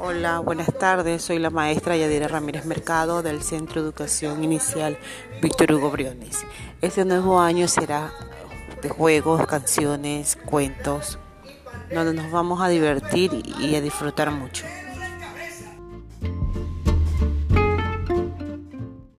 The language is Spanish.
Hola, buenas tardes. Soy la maestra Yadira Ramírez Mercado del Centro de Educación Inicial Víctor Hugo Briones. Este nuevo año será de juegos, canciones, cuentos, donde nos vamos a divertir y a disfrutar mucho.